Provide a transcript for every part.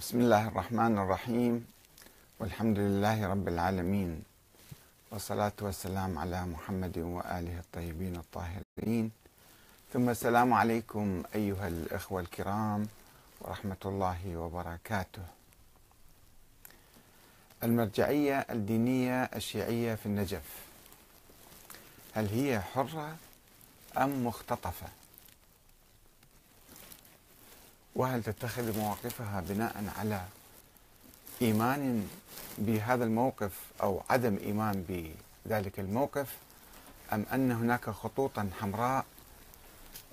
بسم الله الرحمن الرحيم. والحمد لله رب العالمين. والصلاة والسلام على محمد وآله الطيبين الطاهرين. ثم السلام عليكم أيها الإخوة الكرام ورحمة الله وبركاته. المرجعية الدينية الشيعية في النجف. هل هي حرة أم مختطفة؟ وهل تتخذ مواقفها بناء على إيمان بهذا الموقف أو عدم إيمان بذلك الموقف؟ أم أن هناك خطوطا حمراء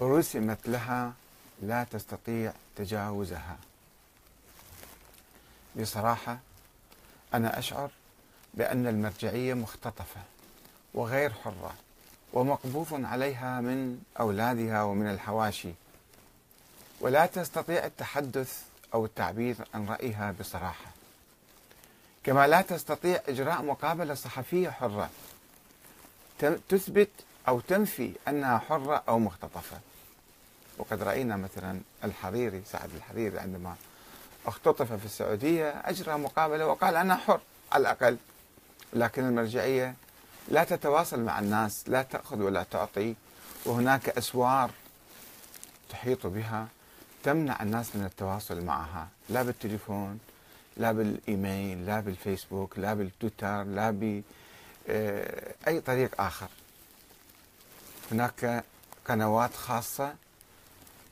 رسمت لها لا تستطيع تجاوزها؟ بصراحة أنا أشعر بأن المرجعية مختطفة وغير حرة ومقبوض عليها من أولادها ومن الحواشي. ولا تستطيع التحدث أو التعبير عن رأيها بصراحة. كما لا تستطيع إجراء مقابلة صحفية حرة. تثبت أو تنفي أنها حرة أو مختطفة. وقد رأينا مثلا الحريري سعد الحريري عندما اختطف في السعودية أجرى مقابلة وقال أنا حر على الأقل. لكن المرجعية لا تتواصل مع الناس لا تأخذ ولا تعطي. وهناك أسوار تحيط بها. تمنع الناس من التواصل معها. لا بالتليفون لا بالإيميل لا بالفيسبوك لا بالتويتر لا باي آه، طريق آخر. هناك قنوات خاصة.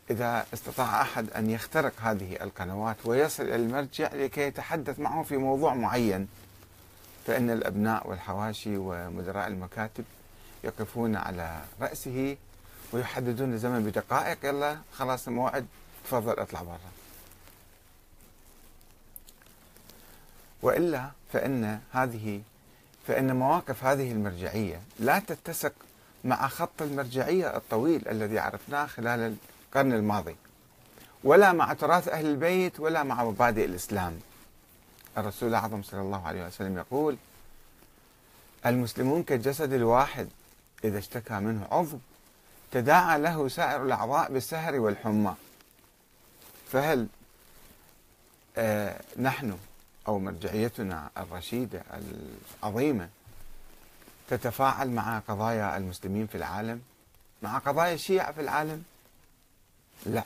إذا استطاع أحد أن يخترق هذه القنوات ويصل إلى المرجع لكي يتحدث معه في موضوع معين فإن الأبناء والحواشي ومدراء المكاتب يقفون على رأسه ويحددون الزمن بدقائق. يلا خلاص الموعد. تفضل اطلع برا. وإلا فإن هذه فإن مواقف هذه المرجعية لا تتسق مع خط المرجعية الطويل الذي عرفناه خلال القرن الماضي ولا مع تراث أهل البيت ولا مع مبادئ الإسلام. الرسول الاعظم صلى الله عليه وسلم يقول المسلمون كالجسد الواحد إذا اشتكى منه عضو تداعى له سائر الأعضاء بالسهر والحمى. فهل آه نحن أو مرجعيتنا الرشيدة العظيمة تتفاعل مع قضايا المسلمين في العالم مع قضايا الشيعة في العالم؟ لا.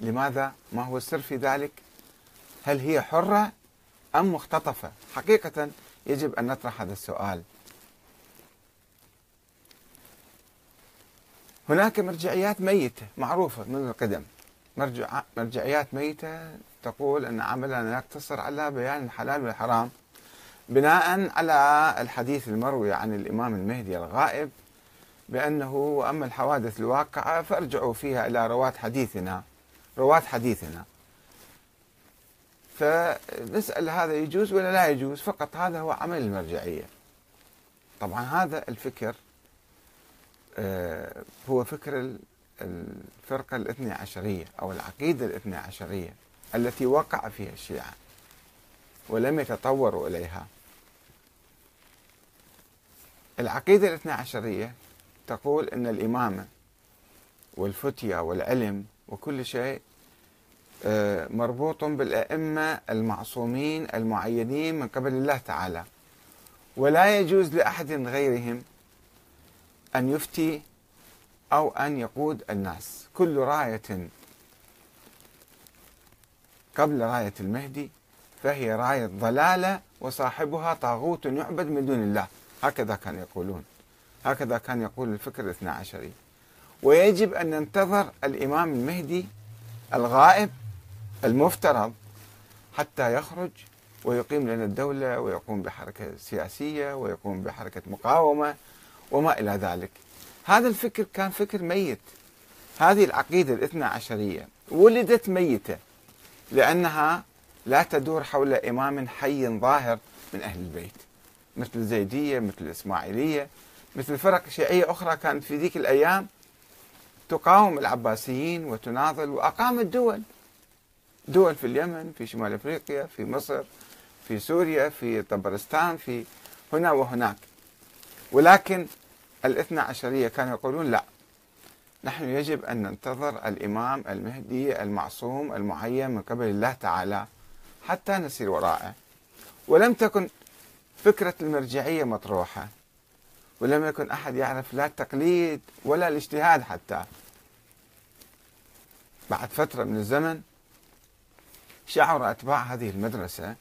لماذا؟ ما هو السر في ذلك؟ هل هي حرة أم مختطفة؟ حقيقة يجب أن نطرح هذا السؤال. هناك مرجعيات ميتة معروفة منذ القدم. مرجع مرجعيات ميتة تقول أن عملنا يقتصر على بيان الحلال والحرام بناء على الحديث المروي عن الإمام المهدي الغائب بأنه وأما الحوادث الواقعة فارجعوا فيها إلى رواة حديثنا رواة حديثنا. فنسأل هذا يجوز ولا لا يجوز؟ فقط هذا هو عمل المرجعية. طبعا هذا الفكر آه، هو فكر الفرقة الاثنى عشرية أو العقيدة الاثنى عشرية التي وقع فيها الشيعة ولم يتطوروا إليها. العقيدة الاثنى عشرية تقول أن الإمامة والفتية والعلم وكل شيء آه، مربوط بالأئمة المعصومين المعينين من قبل الله تعالى. ولا يجوز لأحد غيرهم أن يفتي أو أن يقود الناس. كل راية قبل راية المهدي فهي راية ضلالة وصاحبها طاغوت يعبد من دون الله. هكذا كانوا يقولون. هكذا كان يقول الفكر الاثنى عشري ويجب أن ننتظر الإمام المهدي الغائب المفترض حتى يخرج ويقيم لنا الدولة ويقوم بحركة سياسية ويقوم بحركة مقاومة وما إلى ذلك. هذا الفكر كان فكر ميت. هذه العقيدة الاثنى عشرية ولدت ميتة لأنها لا تدور حول إمام حي ظاهر من أهل البيت مثل الزيدية مثل الإسماعيلية مثل فرق شيعية أخرى كانت في ذيك الأيام تقاوم العباسيين وتناضل وأقامت دول دول في اليمن في شمال أفريقيا في مصر في سوريا في طبرستان في هنا وهناك. ولكن الاثنى عشرية كانوا يقولون لا. نحن يجب أن ننتظر الإمام المهدي المعصوم المعين من قبل الله تعالى حتى نسير وراءه ولم تكن فكرة المرجعية مطروحة. ولم يكن أحد يعرف لا التقليد ولا الاجتهاد حتى. بعد فترة من الزمن شعر أتباع هذه المدرسة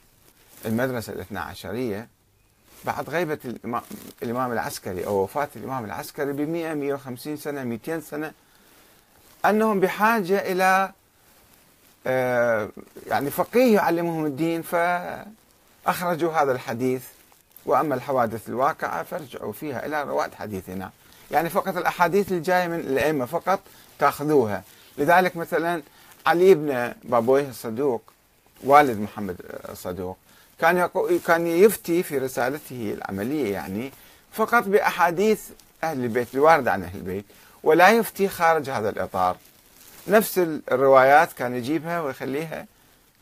المدرسة الاثنى عشرية بعد غيبة الإمام العسكري أو وفاة الإمام العسكري ب 100 150 سنة 200 سنة أنهم بحاجة إلى آه، يعني فقيه يعلمهم الدين فأخرجوا هذا الحديث. وأما الحوادث الواقعة فارجعوا فيها إلى رواد حديثنا. يعني فقط الأحاديث الجاية من الأئمة فقط تأخذوها. لذلك مثلا علي بن بابويه الصدوق والد محمد الصدوق كان كان يفتي في رسالته العملية يعني فقط بأحاديث أهل البيت الوارده عن أهل البيت ولا يفتي خارج هذا الإطار. نفس الروايات كان يجيبها ويخليها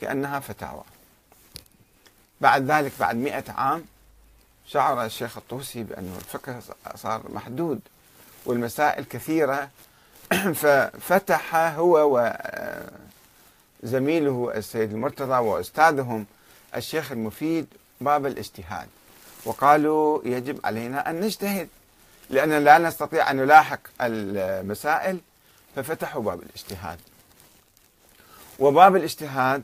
كأنها فتاوى. بعد ذلك بعد مئة عام شعر الشيخ الطوسي بأنه الفقه صار محدود والمسائل كثيرة. ففتح هو وزميله السيد المرتضى وأستاذهم الشيخ المفيد باب الاجتهاد. وقالوا يجب علينا أن نجتهد لأننا لا نستطيع أن نلاحق المسائل ففتحوا باب الاجتهاد. وباب الاجتهاد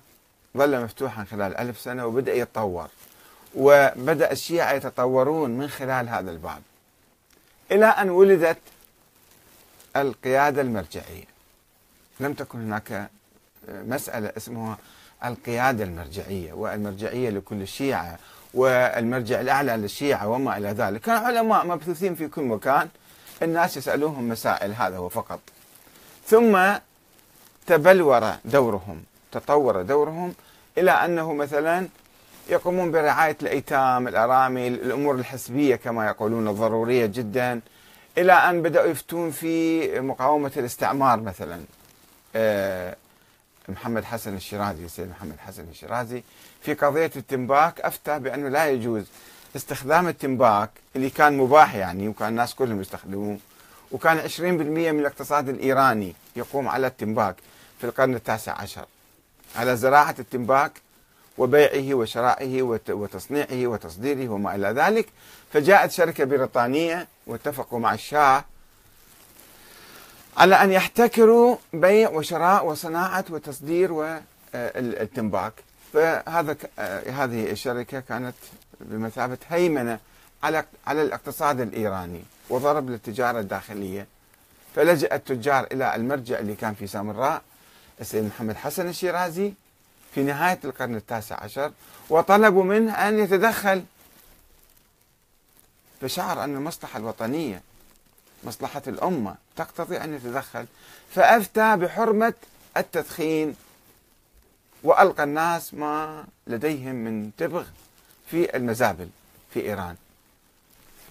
ظل مفتوحا خلال ألف سنة وبدأ يتطور وبدأ الشيعة يتطورون من خلال هذا الباب. إلى أن ولدت القيادة المرجعية. لم تكن هناك مسألة اسمها القيادة المرجعية والمرجعية لكل الشيعة والمرجع الأعلى للشيعة وما إلى ذلك. كان علماء مبثوثين في كل مكان. الناس يسألوهم مسائل هذا هو فقط ثم تبلور دورهم تطور دورهم إلى أنه مثلا يقومون برعاية الأيتام الأرامل الأمور الحسبية كما يقولون الضرورية جدا إلى أن بدأوا يفتون في مقاومة الاستعمار مثلا. آه، محمد حسن الشيرازي السيد محمد حسن الشيرازي في قضية التنباك أفتى بأنه لا يجوز استخدام التنباك اللي كان مباح يعني وكان الناس كلهم يستخدموه وكان 20% من الاقتصاد الإيراني يقوم على التنباك في القرن التاسع عشر. على زراعة التنباك وبيعه وشرائه وتصنيعه وتصديره وما إلى ذلك فجاءت شركة بريطانية واتفقوا مع الشاه على أن يحتكروا بيع وشراء وصناعة وتصدير والتنباك فهذا آه، هذه الشركة كانت بمثابة هيمنة على على الاقتصاد الإيراني وضرب للتجارة الداخلية. فلجأ التجار إلى المرجع اللي كان في سامراء السيد محمد حسن الشيرازي في نهاية القرن التاسع عشر وطلبوا منه أن يتدخل. فشعر أن المصلحة الوطنية مصلحة الأمة تقتضي أن يتدخل فأفتى بحرمة التدخين وألقى الناس ما لديهم من تبغ في المزابل في إيران.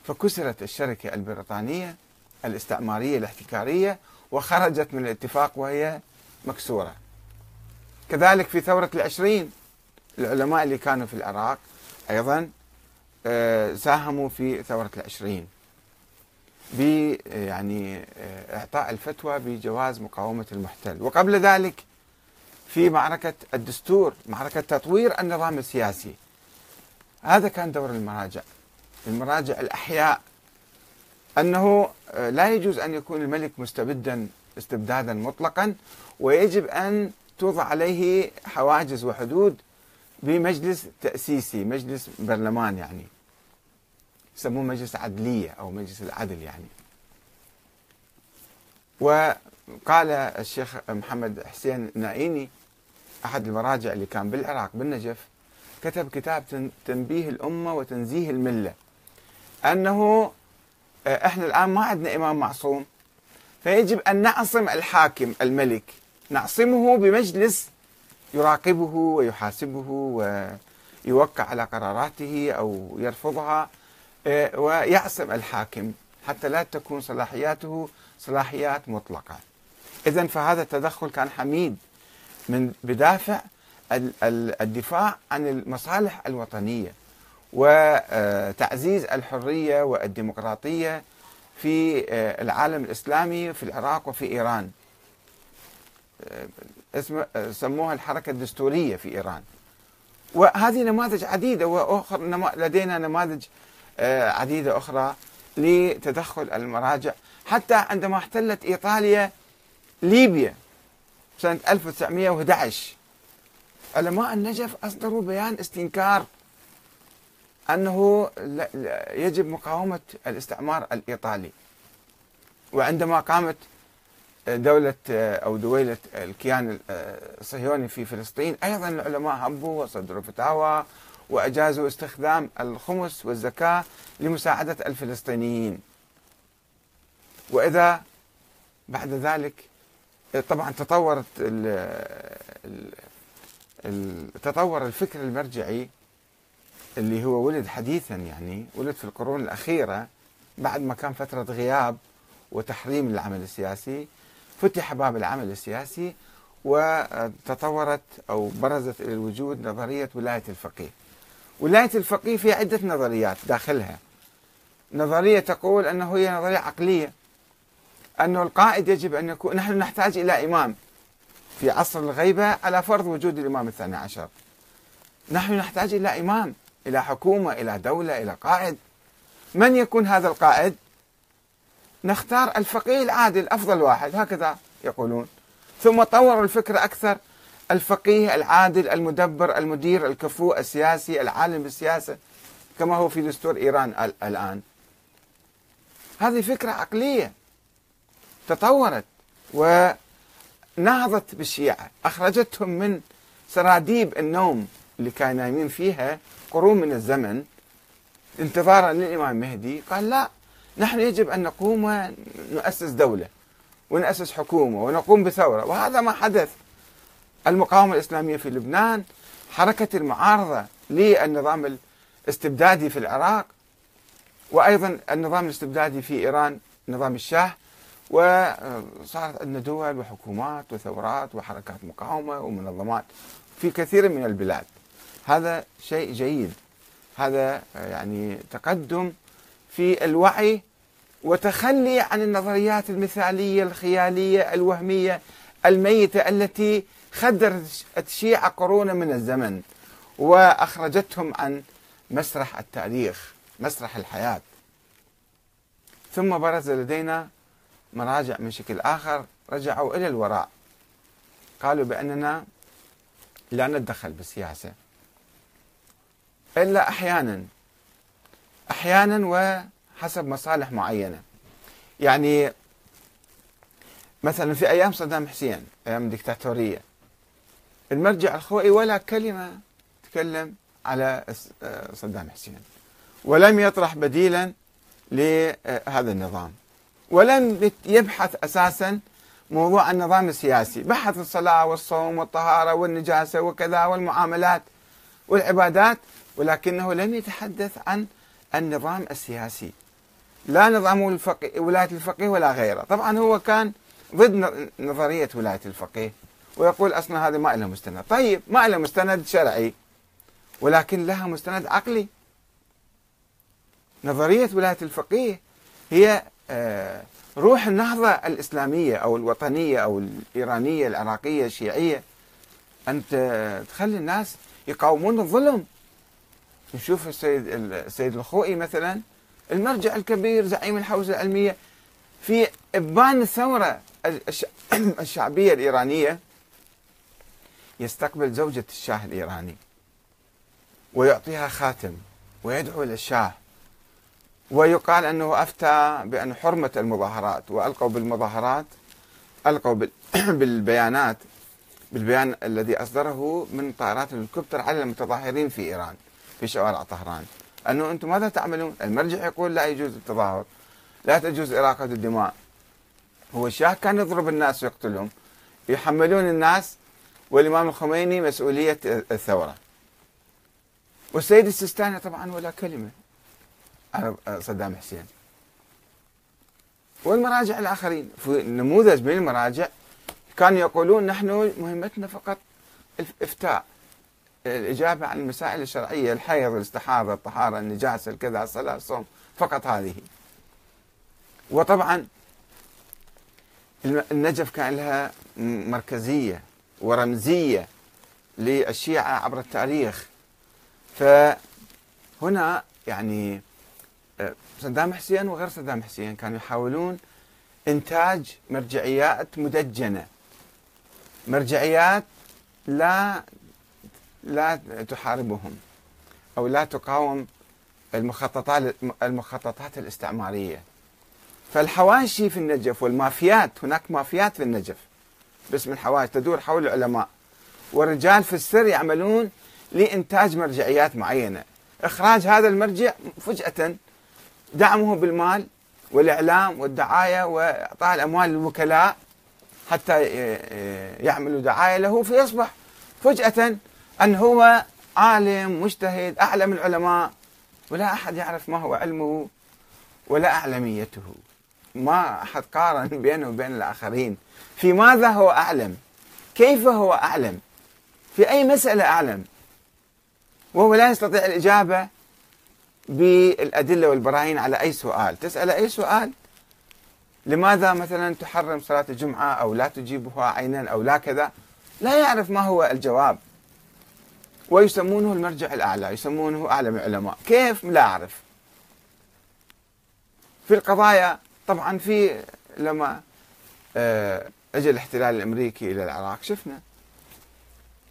فكسرت الشركة البريطانية الاستعمارية الاحتكارية وخرجت من الاتفاق وهي مكسورة. كذلك في ثورة العشرين العلماء اللي كانوا في العراق أيضا آه، ساهموا في ثورة العشرين. ب يعني آه، إعطاء الفتوى بجواز مقاومة المحتل. وقبل ذلك في معركة الدستور معركة تطوير النظام السياسي. هذا كان دور المراجع. المراجع الأحياء. أنه آه، لا يجوز أن يكون الملك مستبدا استبدادا مطلقا ويجب أن توضع عليه حواجز وحدود بمجلس تأسيسي مجلس برلمان يعني. يسموه مجلس عدلية أو مجلس العدل يعني. وقال الشيخ محمد حسين نائيني أحد المراجع اللي كان بالعراق بالنجف كتب كتاب تنبيه الأمة وتنزيه الملة أنه آه، إحنا الآن ما عندنا إمام معصوم فيجب أن نعصم الحاكم الملك. نعصمه بمجلس يراقبه ويحاسبه ويوقع على قراراته أو يرفضها. ويعصم الحاكم حتى لا تكون صلاحياته صلاحيات مطلقة. إذا فهذا التدخل كان حميد من بدافع الدفاع عن المصالح الوطنية وتعزيز الحرية والديمقراطية في آه، العالم الإسلامي في العراق وفي إيران. اسمه سموها الحركة الدستورية في إيران. وهذه نماذج عديدة وأخرى لدينا نماذج عديدة أخرى لتدخل المراجع. حتى عندما احتلت إيطاليا ليبيا سنة 1911 علماء النجف أصدروا بيان استنكار أنه يجب مقاومة الاستعمار الإيطالي. وعندما قامت دولة أو دويلة الكيان الصهيوني في فلسطين أيضا العلماء هبوا وصدروا فتاوى وأجازوا استخدام الخمس والزكاة لمساعدة الفلسطينيين. وإذا بعد ذلك طبعا تطورت تطور الفكر المرجعي اللي هو ولد حديثا يعني ولد في القرون الأخيرة بعد ما كان فترة غياب وتحريم العمل السياسي فتح باب العمل السياسي وتطورت أو برزت إلى الوجود نظرية ولاية الفقيه. ولاية الفقيه في عدة نظريات داخلها. نظرية تقول أنه هي نظرية عقلية أنه القائد يجب أن يكون نحن نحتاج إلى إمام في عصر الغيبة على فرض وجود الإمام الثاني عشر. نحن نحتاج إلى إمام إلى حكومة إلى دولة إلى قائد. من يكون هذا القائد؟ نختار الفقيه العادل أفضل واحد هكذا يقولون. ثم طوروا الفكرة أكثر الفقيه العادل المدبر المدير الكفو السياسي العالم بالسياسة كما هو في دستور إيران الآن. هذه فكرة عقلية تطورت ونهضت بالشيعة. أخرجتهم من سراديب النوم اللي كانوا نايمين فيها قرون من الزمن. انتظارا للإمام المهدي قال لا نحن يجب أن نقوم ونؤسس دولة ونأسس حكومة ونقوم بثورة وهذا ما حدث المقاومة الإسلامية في لبنان حركة المعارضة للنظام الاستبدادي في العراق وأيضا النظام الاستبدادي في إيران نظام الشاه وصارت عندنا دول وحكومات وثورات وحركات مقاومة ومنظمات في كثير من البلاد. هذا شيء جيد. هذا يعني تقدم في الوعي وتخلي عن النظريات المثالية الخيالية الوهمية الميتة التي خدرت الشيعة قرونا من الزمن وأخرجتهم عن مسرح التاريخ مسرح الحياة. ثم برز لدينا مراجع من شكل آخر رجعوا إلى الوراء. قالوا بأننا لا نتدخل بالسياسة. إلا أحيانا أحيانا وحسب مصالح معينة. يعني مثلا في أيام صدام حسين أيام الدكتاتورية المرجع الخوئي ولا كلمة تكلم على صدام حسين. ولم يطرح بديلا لهذا النظام. ولم يبحث أساسا موضوع النظام السياسي. بحث الصلاة والصوم والطهارة والنجاسة وكذا والمعاملات والعبادات ولكنه لم يتحدث عن النظام السياسي. لا نظام الفقه ولاية الفقيه ولا غيره. طبعا هو كان ضد نظرية ولاية الفقيه. ويقول أصلا هذه ما لها مستند. طيب ما لها مستند شرعي ولكن لها مستند عقلي. نظرية ولاية الفقيه هي آه، روح النهضة الإسلامية أو الوطنية أو الإيرانية العراقية الشيعية. أن تخلي الناس يقاومون الظلم. نشوف السيد السيد الخوئي مثلا المرجع الكبير زعيم الحوزة العلمية في إبان الثورة الشعبية الإيرانية. يستقبل زوجة الشاه الإيراني ويعطيها خاتم ويدعو للشاه ويقال أنه أفتى بأن حرمة المظاهرات وألقوا بالمظاهرات ألقوا بالبيانات بالبيان الذي أصدره من طائرات الهليكوبتر على المتظاهرين في إيران في شوارع طهران. أنه أنتم ماذا تعملون؟ المرجع يقول لا يجوز التظاهر لا تجوز إراقة الدماء. هو الشاه كان يضرب الناس ويقتلهم يحملون الناس والإمام الخميني مسؤولية الثورة. والسيد السيستاني طبعا ولا كلمة على صدام حسين والمراجع الآخرين في نموذج من المراجع كانوا يقولون نحن مهمتنا فقط الإفتاء الإجابة عن المسائل الشرعية الحيض الاستحاضة الطهارة النجاسة الكذا الصلاة الصوم فقط هذه. وطبعا النجف كان لها مركزية. ورمزية للشيعة عبر التاريخ. فهنا يعني آه، صدام حسين وغير صدام حسين كانوا يحاولون إنتاج مرجعيات مدجنة. مرجعيات لا لا تحاربهم أو لا تقاوم المخططات المخططات الاستعمارية. فالحواشي في النجف والمافيات هناك مافيات في النجف. باسم الحواشي تدور حول العلماء. والرجال في السر يعملون لإنتاج مرجعيات معينة. إخراج هذا المرجع فجأة دعمه بالمال والإعلام والدعاية وإعطاء الأموال للوكلاء حتى يعملوا دعاية له فيصبح فجأة أن هو عالم مجتهد أعلى من العلماء. ولا أحد يعرف ما هو علمه ولا أعلميته. ما أحد قارن بينه وبين الآخرين. في ماذا هو أعلم؟ كيف هو أعلم؟ في أي مسألة أعلم؟ وهو لا يستطيع الإجابة بالأدلة والبراهين على أي سؤال. تسأل أي سؤال؟ لماذا مثلا تحرم صلاة الجمعة أو لا تجيبها عينا أو لا كذا؟ لا يعرف ما هو الجواب. ويسمونه المرجع الأعلى يسمونه أعلم العلماء. كيف؟ لا أعرف. في القضايا طبعا في لما آه، اجى الاحتلال الأمريكي إلى العراق شفنا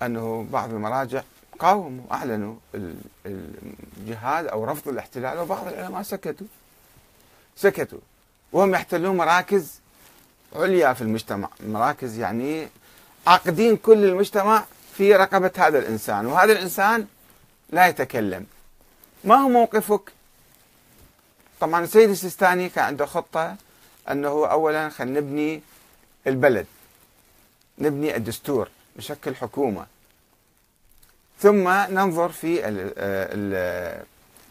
أنه بعض المراجع قاوموا أعلنوا الجهاد أو رفض الاحتلال وبعض العلماء سكتوا. سكتوا. وهم يحتلون مراكز عليا في المجتمع. مراكز يعني عاقدين كل المجتمع في رقبة هذا الإنسان. وهذا الإنسان لا يتكلم. ما هو موقفك؟ طبعا السيد السيستاني كان عنده خطة أنه أولا خلينا نبني البلد نبني الدستور نشكل حكومة. ثم ننظر في ال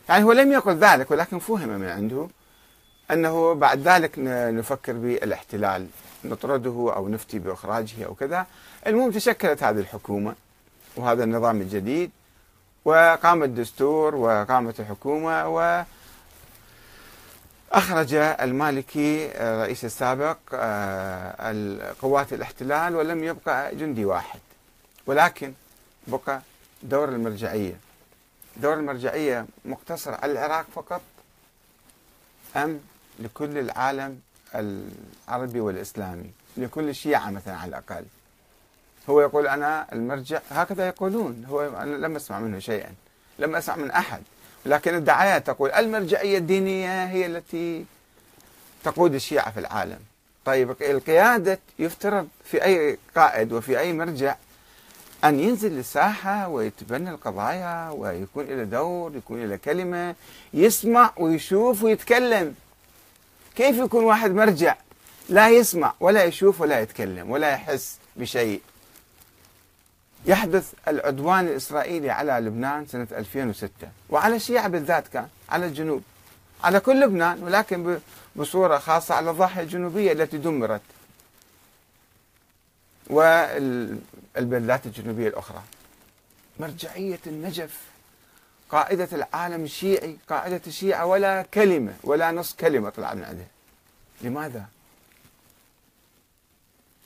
يعني هو لم يقل ذلك ولكن فهم من عنده أنه بعد ذلك نفكر بالاحتلال نطرده أو نفتي بإخراجه أو كذا. المهم تشكلت هذه الحكومة وهذا النظام الجديد وقام الدستور وقامت الحكومة و أخرج المالكي الرئيس السابق آه، قوات الاحتلال ولم يبقى جندي واحد. ولكن بقى دور المرجعية. دور المرجعية مقتصر على العراق فقط أم لكل العالم العربي والإسلامي؟ لكل الشيعة مثلا على الأقل. هو يقول أنا المرجع هكذا يقولون. هو أنا لم أسمع منه شيئا. لم أسمع من أحد. لكن الدعايات تقول المرجعية الدينية هي التي تقود الشيعة في العالم. طيب القيادة يفترض في أي قائد وفي أي مرجع أن ينزل للساحة ويتبنى القضايا ويكون له دور يكون له كلمة يسمع ويشوف ويتكلم. كيف يكون واحد مرجع لا يسمع ولا يشوف ولا يتكلم ولا يحس بشيء؟ يحدث العدوان الإسرائيلي على لبنان سنة 2006 وعلى الشيعة بالذات كان على الجنوب. على كل لبنان ولكن بصورة خاصة على الضاحية الجنوبية التي دمرت. والبلدات الجنوبية الأخرى. مرجعية النجف. قائدة العالم الشيعي قائدة الشيعة ولا كلمة ولا نص كلمة طلع من عنده لماذا؟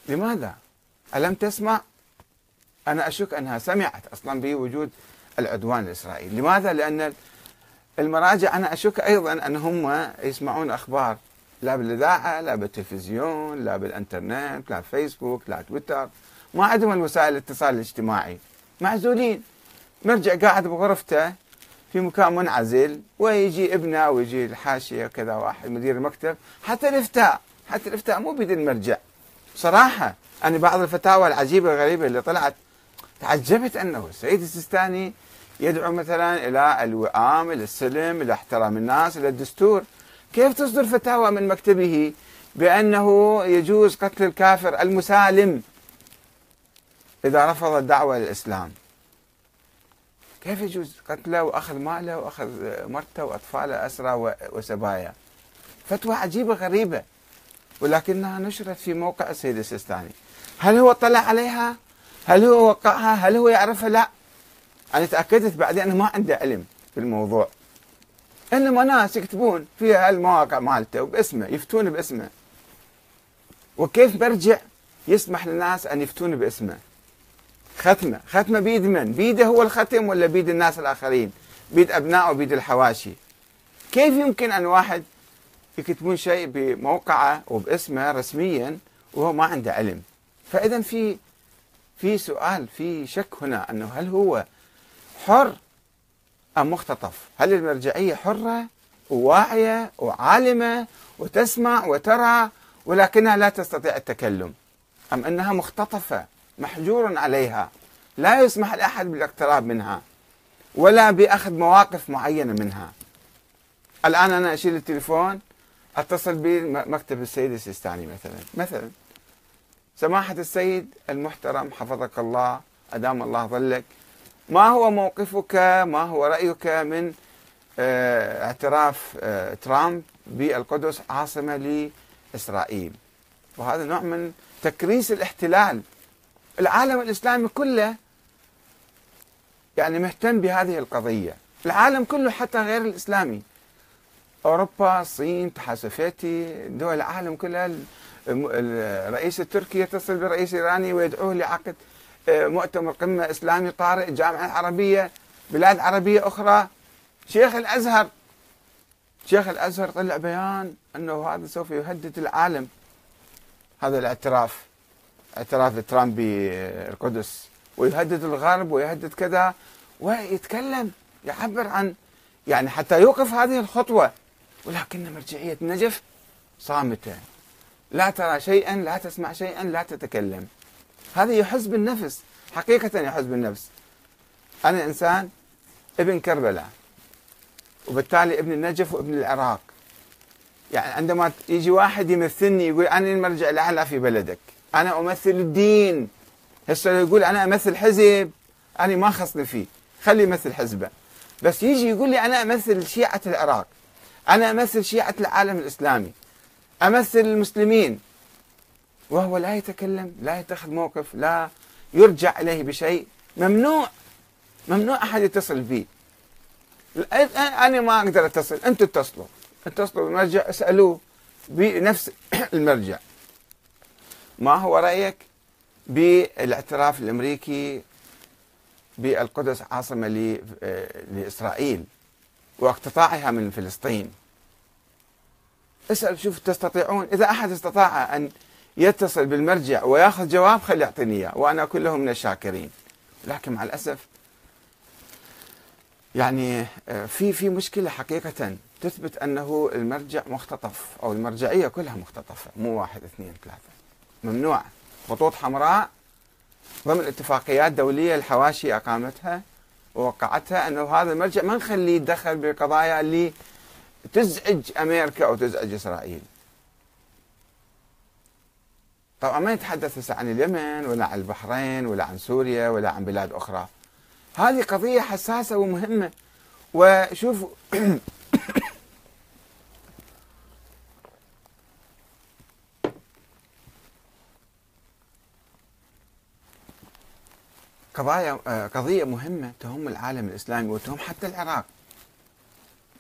لماذا؟ ألم تسمع أنا أشك أنها سمعت أصلا بوجود العدوان الإسرائيلي. لماذا؟ لأن المراجع أنا أشك أيضا أنهم يسمعون أخبار لا بالإذاعة لا بالتلفزيون لا بالإنترنت لا فيسبوك لا تويتر. ما عندهم الوسائل الاتصال الاجتماعي. معزولين. مرجع قاعد بغرفته في مكان منعزل ويجي ابنه ويجي الحاشية كذا واحد مدير المكتب. حتى الإفتاء حتى الإفتاء مو بيد المرجع صراحة أنا بعض الفتاوى العجيبة الغريبة اللي طلعت تعجبت أنه السيد السيستاني يدعو مثلا إلى الوئام إلى السلم إلى احترام الناس إلى الدستور. كيف تصدر فتاوى من مكتبه بأنه يجوز قتل الكافر المسالم إذا رفض الدعوة للإسلام؟ كيف يجوز قتله وأخذ ماله وأخذ مرته وأطفاله أسرى وسبايا؟ فتوى عجيبة غريبة ولكنها نشرت في موقع السيد السيستاني. هل هو اطلع عليها؟ هل هو وقعها؟ هل هو يعرفها؟ لا. أنا تأكدت بعدين أنه ما عنده علم في الموضوع. إنما ناس يكتبون في المواقع مالته وباسمه يفتون باسمه. وكيف برجع يسمح للناس أن يفتون باسمه؟ ختمة. ختمة بيد من؟ بيده هو الختم ولا بيد الناس الآخرين؟ بيد أبنائه بيد الحواشي. كيف يمكن أن واحد يكتبون شيء بموقعه وباسمه رسميا وهو ما عنده علم؟ فإذا في في سؤال في شك هنا أنه هل هو حر أم مختطف؟ هل المرجعية حرة وواعية وعالمة وتسمع وترى ولكنها لا تستطيع التكلم؟ أم أنها مختطفة محجور عليها لا يسمح لأحد بالاقتراب منها ولا بأخذ مواقف معينة منها؟ الآن أنا أشيل التليفون أتصل بمكتب السيد السيستاني مثلا مثلا. سماحة السيد المحترم حفظك الله أدام الله ظلك. ما هو موقفك؟ ما هو رأيك من آه اعتراف آه ترامب بالقدس عاصمة لإسرائيل؟ وهذا نوع من تكريس الاحتلال. العالم الإسلامي كله يعني مهتم بهذه القضية. العالم كله حتى غير الإسلامي. أوروبا الصين الاتحاد السوفيتي دول العالم كلها الرئيس التركي يتصل بالرئيس الإيراني ويدعوه لعقد آه، مؤتمر قمة إسلامي طارئ الجامعة العربية بلاد عربية أخرى. شيخ الأزهر شيخ الأزهر طلع بيان أنه هذا سوف يهدد العالم. هذا الاعتراف اعتراف ترامب بالقدس ويهدد الغرب ويهدد كذا ويتكلم يعبر عن يعني حتى يوقف هذه الخطوة. ولكن مرجعية نجف صامتة. لا ترى شيئا لا تسمع شيئا لا تتكلم. هذا يحز بالنفس حقيقة يحز بالنفس أنا إنسان ابن كربلاء وبالتالي ابن النجف وابن العراق. يعني عندما يجي واحد يمثلني يقول أنا المرجع الأعلى في بلدك أنا أمثل الدين. هسه يقول أنا أمثل حزب أنا ما خصني فيه. خلي يمثل حزبه. بس يجي يقول لي أنا أمثل شيعة العراق أنا أمثل شيعة العالم الإسلامي. أمثل المسلمين. وهو لا يتكلم لا يتخذ موقف لا يرجع إليه بشيء. ممنوع ممنوع أحد يتصل بي. أنا ما أقدر أتصل أنتم اتصلوا. اتصلوا بالمرجع اسألوه بنفس المرجع. ما هو رأيك بالاعتراف الأمريكي بالقدس عاصمة لإسرائيل واقتطاعها من فلسطين؟ اسأل شوف تستطيعون. إذا أحد استطاع أن يتصل بالمرجع ويأخذ جواب خلي يعطيني إياه وأنا له من الشاكرين. لكن مع الأسف يعني آه، في في مشكلة حقيقة تثبت أنه المرجع مختطف أو المرجعية كلها مختطفة مو واحد اثنين ثلاثة. ممنوع. خطوط حمراء ضمن اتفاقيات دولية الحواشي أقامتها ووقعتها أنه هذا المرجع ما نخليه يتدخل بالقضايا اللي تزعج أمريكا أو تزعج إسرائيل. طبعا ما يتحدث هسه عن اليمن ولا عن البحرين ولا عن سوريا ولا عن بلاد أخرى. هذه قضية حساسة ومهمة. وشوفوا قضايا آه، قضية مهمة تهم العالم الإسلامي وتهم حتى العراق.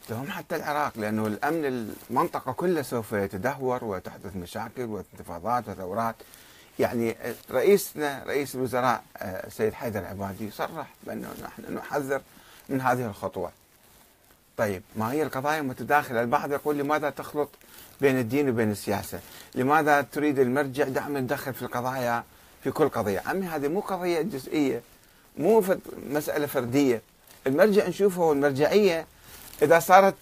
تهم حتى العراق لأنه الأمن المنطقة كلها سوف يتدهور وتحدث مشاكل وانتفاضات وثورات. يعني رئيسنا رئيس الوزراء السيد آه، حيدر العبادي صرح بأنه نحن نحذر من هذه الخطوة. طيب ما هي القضايا متداخلة البعض يقول لماذا تخلط بين الدين وبين السياسة؟ لماذا تريد المرجع دائما يتدخل في القضايا في كل قضية؟ عمي هذه مو قضية جزئية مو مسألة فردية. المرجع نشوفه المرجعية إذا صارت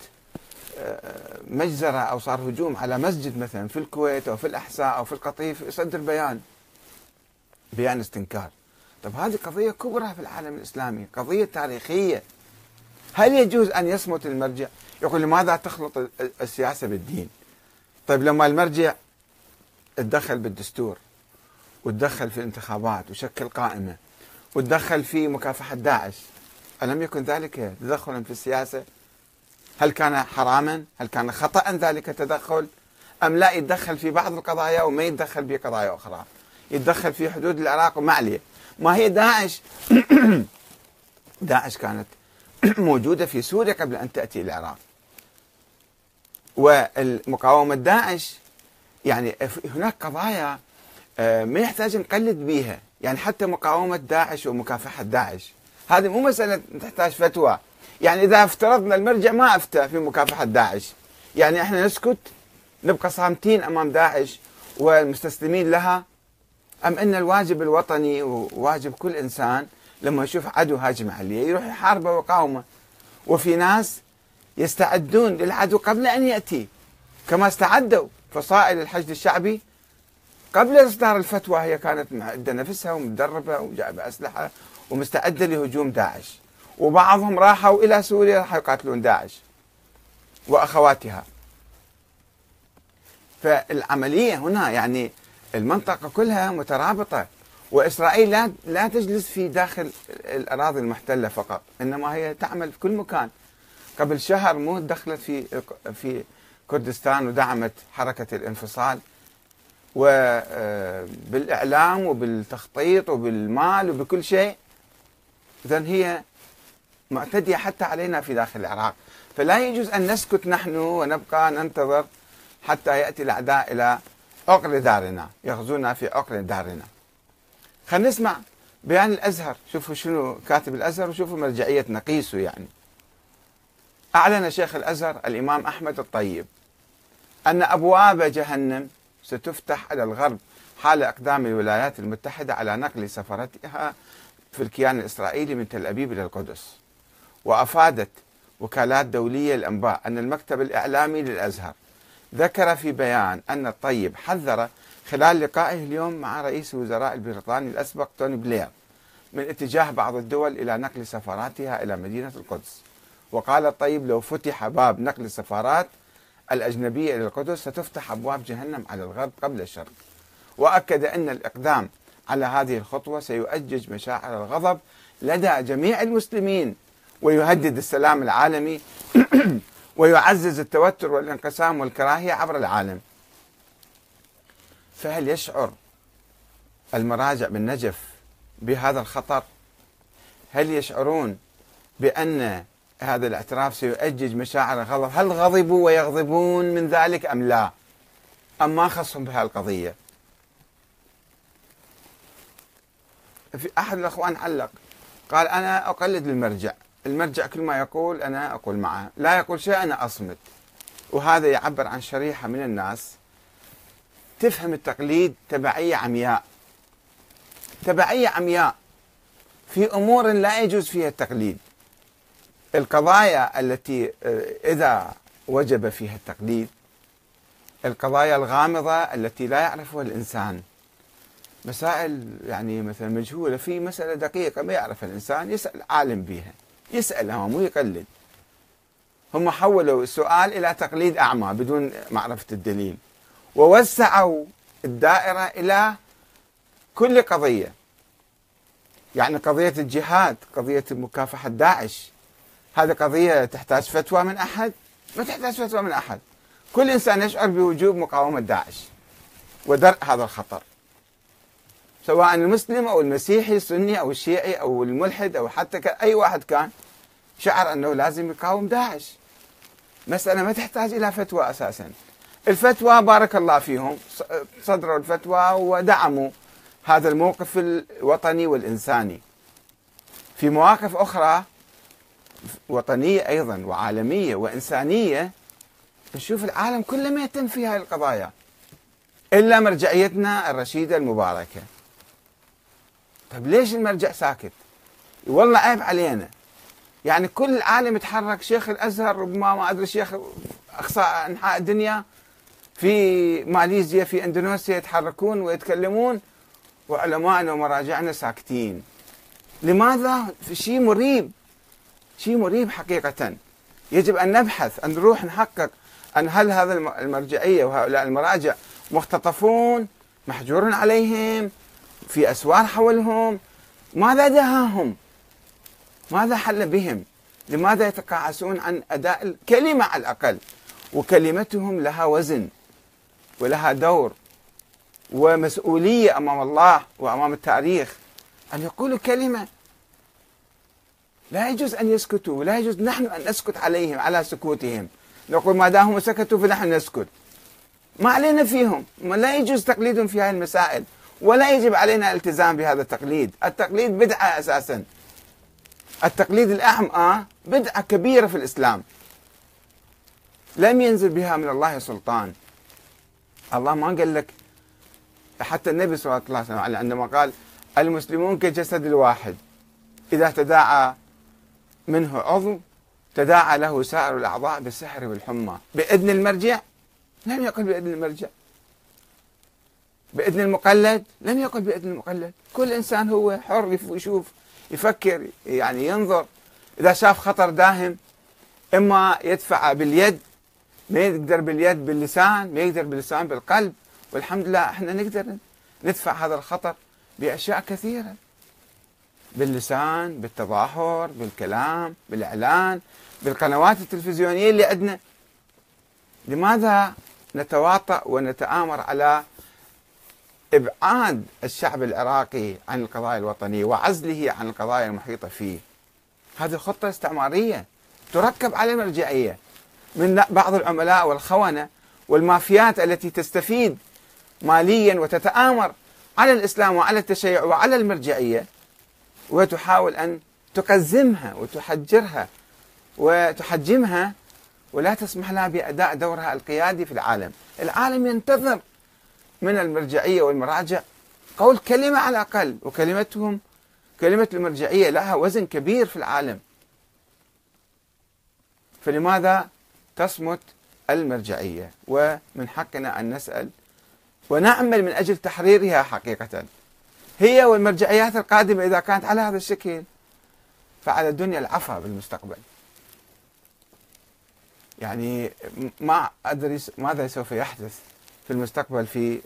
آه، مجزرة أو صار هجوم على مسجد مثلا في الكويت أو في الأحساء أو في القطيف يصدر بيان. بيان استنكار. طب هذه قضية كبرى في العالم الإسلامي قضية تاريخية. هل يجوز أن يصمت المرجع؟ يقول لماذا تخلط السياسة بالدين؟ طيب لما المرجع تدخل بالدستور وتدخل في الانتخابات وشكل قائمة وتدخل في مكافحة داعش ألم يكن ذلك تدخلا في السياسة؟ هل كان حراما؟ هل كان خطأ ذلك التدخل؟ أم لا يتدخل في بعض القضايا وما يتدخل في قضايا أخرى؟ يتدخل في حدود العراق وما عليه. ما هي داعش؟ داعش كانت موجودة في سوريا قبل أن تأتي العراق. والمقاومة داعش يعني هناك قضايا آه، ما يحتاج نقلد بها يعني حتى مقاومة داعش ومكافحة داعش. هذه مو مسألة تحتاج فتوى. يعني إذا افترضنا المرجع ما أفتى في مكافحة داعش. يعني إحنا نسكت نبقى صامتين أمام داعش والمستسلمين لها. أم أن الواجب الوطني وواجب كل إنسان لما يشوف عدو هاجم عليه يروح يحاربه ويقاومه وفي ناس يستعدون للعدو قبل أن يأتي. كما استعدوا فصائل الحشد الشعبي قبل إصدار الفتوى هي كانت معدة نفسها ومدربة وجايبة أسلحة ومستعدة لهجوم داعش. وبعضهم راحوا إلى سوريا راح يقاتلون داعش وأخواتها. فالعملية هنا يعني المنطقة كلها مترابطة وإسرائيل لا لا تجلس في داخل الأراضي المحتلة فقط إنما هي تعمل في كل مكان. قبل شهر مو دخلت في في كردستان ودعمت حركة الانفصال وبالإعلام وبالتخطيط وبالمال وبكل شيء. إذا هي معتدية حتى علينا في داخل العراق. فلا يجوز أن نسكت نحن ونبقى ننتظر حتى يأتي الأعداء إلى عقر دارنا يغزونا في عقر دارنا. خلينا نسمع بيان الأزهر شوفوا شنو كاتب الأزهر وشوفوا مرجعية نقيسه يعني. أعلن شيخ الأزهر الإمام أحمد الطيب أن أبواب جهنم ستفتح على الغرب حال إقدام الولايات المتحدة على نقل سفرتها في الكيان الإسرائيلي من تل أبيب إلى القدس. وأفادت وكالات دولية للأنباء أن المكتب الإعلامي للأزهر ذكر في بيان أن الطيب حذر خلال لقائه اليوم مع رئيس الوزراء البريطاني الأسبق توني بلير من اتجاه بعض الدول إلى نقل سفاراتها إلى مدينة القدس. وقال الطيب لو فتح باب نقل السفارات الأجنبية إلى القدس ستفتح أبواب جهنم على الغرب قبل الشرق. وأكد أن الإقدام على هذه الخطوة سيؤجج مشاعر الغضب لدى جميع المسلمين ويهدد السلام العالمي ويعزز التوتر والانقسام والكراهية عبر العالم. فهل يشعر المراجع بالنجف بهذا الخطر؟ هل يشعرون بأن هذا الاعتراف سيؤجج مشاعر الغضب؟ هل غضبوا ويغضبون من ذلك أم لا؟ أم ما خصهم بهالقضية في أحد الأخوان علق قال أنا أقلد المرجع. المرجع كل ما يقول أنا أقول معه. لا يقول شيء أنا أصمت وهذا يعبر عن شريحة من الناس. تفهم التقليد تبعية عمياء. تبعية عمياء. في أمور لا يجوز فيها التقليد. القضايا التي آه، إذا وجب فيها التقليد. القضايا الغامضة التي لا يعرفها الإنسان. مسائل يعني مثلا مجهولة. في مسألة دقيقة ما يعرفها الإنسان يسأل عالم بها يسأل هو مو يقلد. هم حولوا السؤال إلى تقليد أعمى بدون معرفة الدليل. ووسعوا الدائرة إلى كل قضية. يعني قضية الجهاد قضية مكافحة داعش. هذه قضية تحتاج فتوى من أحد؟ ما تحتاج فتوى من أحد. كل إنسان يشعر بوجوب مقاومة داعش. ودرء هذا الخطر. سواء المسلم أو المسيحي السني أو الشيعي أو الملحد أو حتى أي واحد كان شعر أنه لازم يقاوم داعش. مسألة ما تحتاج إلى فتوى أساسا. الفتوى بارك الله فيهم. صدروا الفتوى ودعموا هذا الموقف الوطني والإنساني. في مواقف أخرى وطنية أيضا وعالمية وإنسانية نشوف العالم كله ما يتم في هذه القضايا. إلا مرجعيتنا الرشيدة المباركة. طيب ليش المرجع ساكت؟ والله عيب علينا. يعني كل العالم يتحرك شيخ الأزهر ربما ما أدري شيخ أقصى أنحاء الدنيا في ماليزيا في إندونيسيا يتحركون ويتكلمون وعلمائنا ومراجعنا ساكتين. لماذا؟ في شيء مريب. شيء مريب حقيقة. يجب أن نبحث أن نروح نحقق أن هل هذا المرجعية وهؤلاء المراجع مختطفون محجور عليهم في أسوار حولهم ماذا دهاهم؟ ماذا حل بهم؟ لماذا يتقاعسون عن أداء الكلمة على الأقل؟ وكلمتهم لها وزن ولها دور ومسؤولية أمام الله وأمام التاريخ. أن يقولوا كلمة لا يجوز أن يسكتوا ولا يجوز نحن أن نسكت عليهم على سكوتهم. نقول ما دامهم سكتوا فنحن نسكت. ما علينا فيهم. ما لا يجوز تقليدهم في هذه المسائل. ولا يجب علينا الالتزام بهذا التقليد. التقليد بدعة أساسا. التقليد الأعمى بدعة كبيرة في الإسلام. لم ينزل بها من الله سلطان. الله ما قال لك حتى النبي صلى الله عليه وسلم عندما قال المسلمون كجسد الواحد إذا تداعى منه عضو تداعى له سائر الأعضاء بالسحر والحمى. بإذن المرجع؟ لم يقل بإذن المرجع. بإذن المقلد؟ لم يقل بإذن المقلد. كل إنسان هو حر يشوف يفكر يعني ينظر. إذا شاف خطر داهم إما يدفع باليد ما يقدر باليد باللسان ما يقدر باللسان بالقلب. والحمد لله إحنا نقدر ندفع هذا الخطر بأشياء كثيرة. باللسان بالتظاهر بالكلام بالإعلان بالقنوات التلفزيونية اللي عندنا. لماذا نتواطأ ونتآمر على إبعاد الشعب العراقي عن القضايا الوطنية وعزله عن القضايا المحيطة فيه. هذه خطة استعمارية تركب على المرجعية من بعض العملاء والخونة والمافيات التي تستفيد ماليا وتتآمر على الإسلام وعلى التشيع وعلى المرجعية وتحاول أن تقزمها وتحجرها وتحجمها ولا تسمح لها بأداء دورها القيادي في العالم. العالم ينتظر من المرجعية والمراجع قول كلمة على الأقل وكلمتهم كلمة المرجعية لها وزن كبير في العالم. فلماذا تصمت المرجعية؟ ومن حقنا أن نسأل ونعمل من أجل تحريرها حقيقة. هي والمرجعيات القادمة إذا كانت على هذا الشكل فعلى الدنيا العفا بالمستقبل. يعني ما أدري ماذا سوف يحدث. في المستقبل في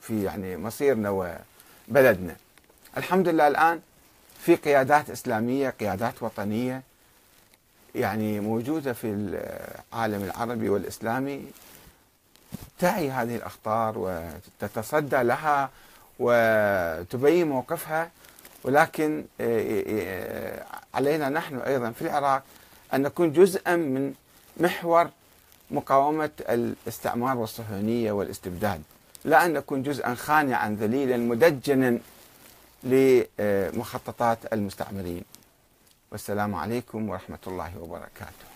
في يعني مصيرنا وبلدنا. الحمد لله الآن في قيادات إسلامية قيادات وطنية يعني موجودة في العالم العربي والإسلامي تعي هذه الأخطار وتتصدى لها وتبين موقفها ولكن آه، آه، علينا نحن أيضا في العراق أن نكون جزءا من محور مقاومة الاستعمار والصهيونية والاستبداد. لا أن نكون جزءا خانعا ذليلا مدجنا لمخططات المستعمرين. والسلام عليكم ورحمة الله وبركاته.